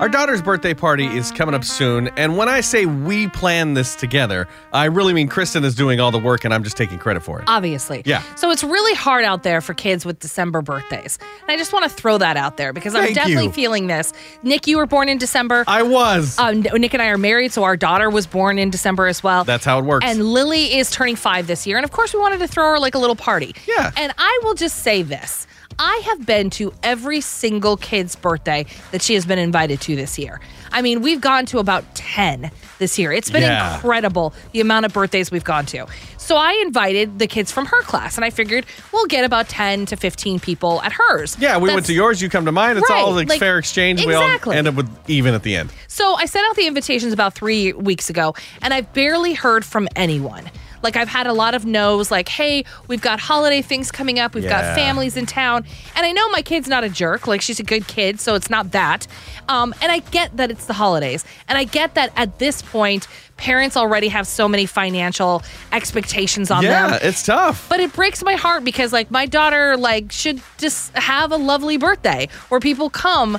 Our daughter's birthday party is coming up soon, and when I say we plan this together, I really mean Kristen is doing all the work and I'm just taking credit for it. Obviously. Yeah. So it's really hard out there for kids with December birthdays. And I just want to throw that out there because I'm definitely you. feeling this. Nick, you were born in December. I was. Um, Nick and I are married, so our daughter was born in December as well. That's how it works. And Lily is turning five this year. And of course, we wanted to throw her like a little party. Yeah. And I will just say this I have been to every single kid's birthday that she has been invited to this year. I mean, we've gone to about 10 this year. It's been Yeah. incredible the amount of birthdays we've gone to. So I invited the kids from her class, and I figured we'll get about 10 to 15 people at hers. yeah, we went to yours, you come to mine. It's Right, all like, like- fair exchange. We all end up with even at the end. So I sent out the invitations about three weeks ago, and I've barely heard from anyone. Like I've had a lot of no's, like, "Hey, we've got holiday things coming up. We've Yeah. got families in town." And I know my kid's not a jerk. Like she's a good kid, so it's not that. Um, and I get that it's the holidays, and I get that at this point, parents already have so many financial expectations on yeah, them. Yeah, it's tough. But it breaks my heart because like my daughter like should just have a lovely birthday where people come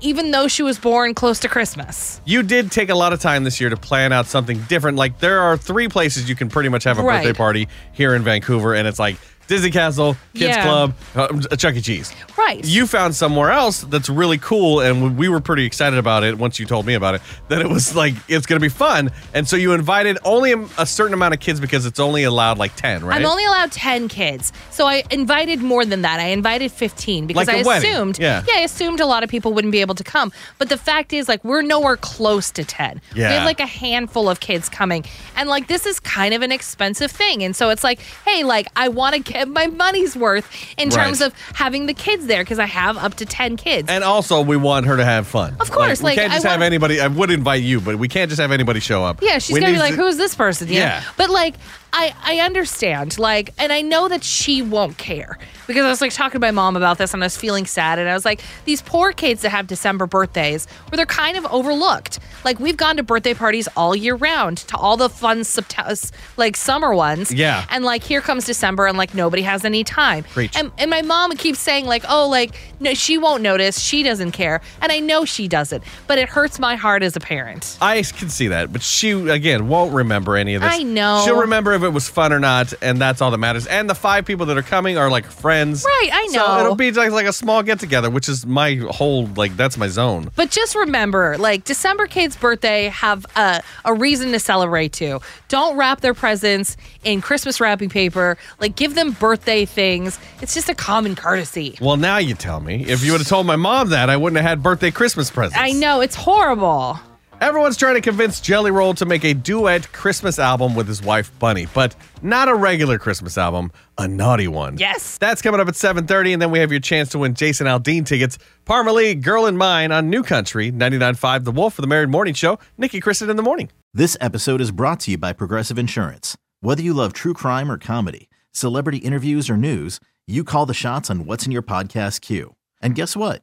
even though she was born close to Christmas. You did take a lot of time this year to plan out something different. Like there are three places you can pretty much have a Right. birthday party here in Vancouver, and it's like Disney Castle, Kids Yeah. Club, uh, Chuck E. Cheese. Right. You found somewhere else that's really cool, and we were pretty excited about it once you told me about it. That it was like it's going to be fun, and so you invited only a, a certain amount of kids because it's only allowed like ten, right? I'm only allowed 10 kids. So I invited more than that. I invited 15 because Like a I wedding. assumed Yeah. I assumed a lot of people wouldn't be able to come. But the fact is like we're nowhere close to 10. We Yeah. have like a handful of kids coming. And like this is kind of an expensive thing. And so it's like, hey, like I want to get my money's worth in Right. terms of having the kids there because I have up to 10 kids. and also, we want her to have fun. Of course, we like, can't I just have want- anybody. I would invite you, but we can't just have anybody show up. Yeah, she's We gonna be need like, to- "Who's this person?" Yeah. But like, I I understand, like, and I know that she won't care because I was like talking to my mom about this, and I was feeling sad, and I was like, these poor kids that have December birthdays, where they're kind of overlooked. Like, we've gone to birthday parties all year round to all the fun, like summer ones. Yeah. And like, here comes December, and like nobody has any time. Preach. And and my mom keeps saying like, oh, like no, she won't notice, she doesn't care, and I know she doesn't, but it hurts my heart as a parent. I can see that, but she again won't remember any of this. I know. She'll remember if it was fun or not, and that's all that matters. And the five people that are coming are like friends. Right, I know. So it'll be like, like a small get together, which is my whole like that's my zone. But just remember, like December kids' birthday have a, a reason to celebrate too. Don't wrap their presents in Christmas wrapping paper. Like give them birthday things. It's just a common courtesy. Well, now you tell me. If you would have told my mom that, I wouldn't have had birthday Christmas presents. I know it's horrible. Everyone's trying to convince Jelly Roll to make a duet Christmas album with his wife Bunnie, but not a regular Christmas album, a naughty one. Yes. That's coming up at 7:30 and then we have your chance to win Jason Aldean tickets. Parmalee, Girl in Mine on New Country 99.5 The Wolf for the Married Morning Show. Nikki Kristen in the morning. This episode is brought to you by Progressive Insurance. Whether you love true crime or comedy, celebrity interviews or news, you call the shots on what's in your podcast queue. And guess what?